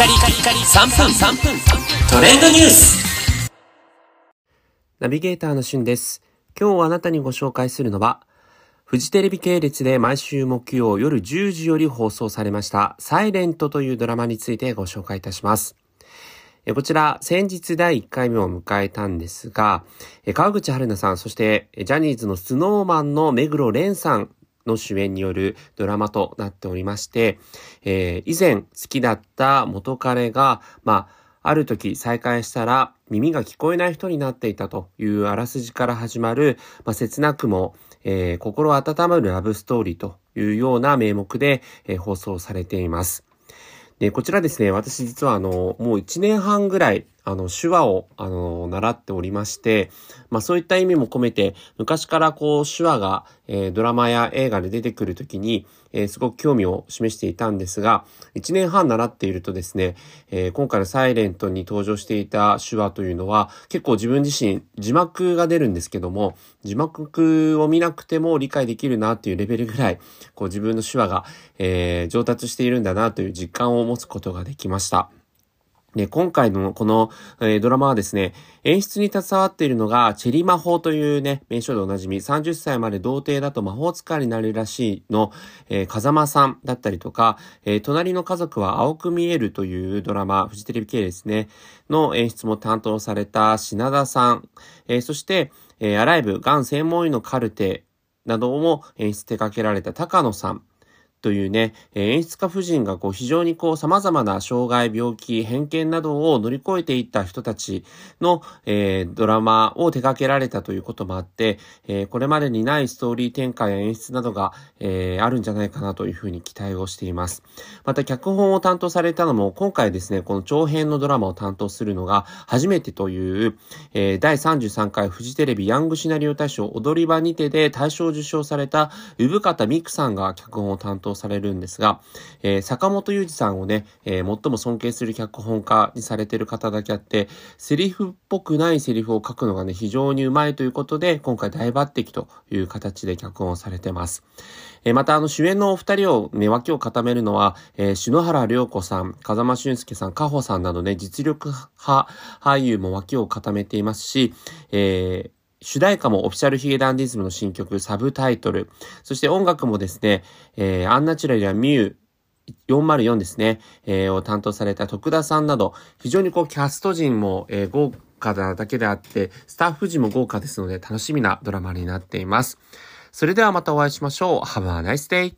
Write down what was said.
カリカリカリ3分3分トレンドニュースナビゲーターのしゅんです。今日あなたにご紹介するのは、フジテレビ系列で毎週木曜夜10時より放送されました、サイレントというドラマについてご紹介いたします。こちら、先日第1回目を迎えたんですが、川口春奈さん、そしてジャニーズのスノーマンの目黒蓮さんの主演によるドラマとなっておりまして、えー以前好きだった元彼が、まあ、ある時再会したら耳が聞こえない人になっていたというあらすじから始まる、まあ、切なくも、えー心温まるラブストーリーというような名目で、えー放送されています。で、こちらですね、私実はあの、もう1年半ぐらい、あの、手話を、あの、習っておりまして、まあそういった意味も込めて、昔からこう、手話が、えードラマや映画で出てくるときに、えーすごく興味を示していたんですが、1年半習っているとですね、えー今回のサイレントに登場していた手話というのは、結構自分自身、字幕が出るんですけども、字幕を見なくても理解できるなっていうレベルぐらい、こう自分の手話が、えー上達しているんだなという実感を持つことができました。で、今回のこの、えードラマはですね、演出に携わっているのが、チェリ魔法というね、名称でおなじみ、30歳まで童貞だと魔法使いになるらしいの、えー風間さんだったりとか、えー隣の家族は青く見えるというドラマ、フジテレビ系ですね、の演出も担当された品田さん、えーそして、えーアライブ、がん専門医のカルテなども演出手掛けられた高野さん、というね、演出家夫人がこう非常にこう様々な障害、病気、偏見などを乗り越えていった人たちの、えードラマを手掛けられたということもあって、えーこれまでにないストーリー展開や演出などが、えーあるんじゃないかなというふうに期待をしています。また脚本を担当されたのも今回ですね、この長編のドラマを担当するのが初めてという、えー第33回フジテレビヤングシナリオ大賞踊り場にてで大賞を受賞された産方美久さんが脚本を担当されるんですが、えー坂本裕二さんをね、えー最も尊敬する脚本家にされてる方だけあって、セリフっぽくないセリフを書くのがね、非常にうまいということで、今回大抜擢という形で脚本をされてます。えーまた、あの、主演のお二人をね、脇を固めるのは、えー篠原涼子さん、風間俊介さん、加穂さんなどね、実力派俳優も脇を固めていますし、えー主題歌もオフィシャルヒゲダンディズムの新曲サブタイトル、そして音楽もですね、えーアンナチュラルやミュー、404ですね、えーを担当された徳田さんなど、非常にこうキャスト陣も、えー豪華なだけであって、スタッフ陣も豪華ですので楽しみなドラマになっています。それではまたお会いしましょう。Have a nice day!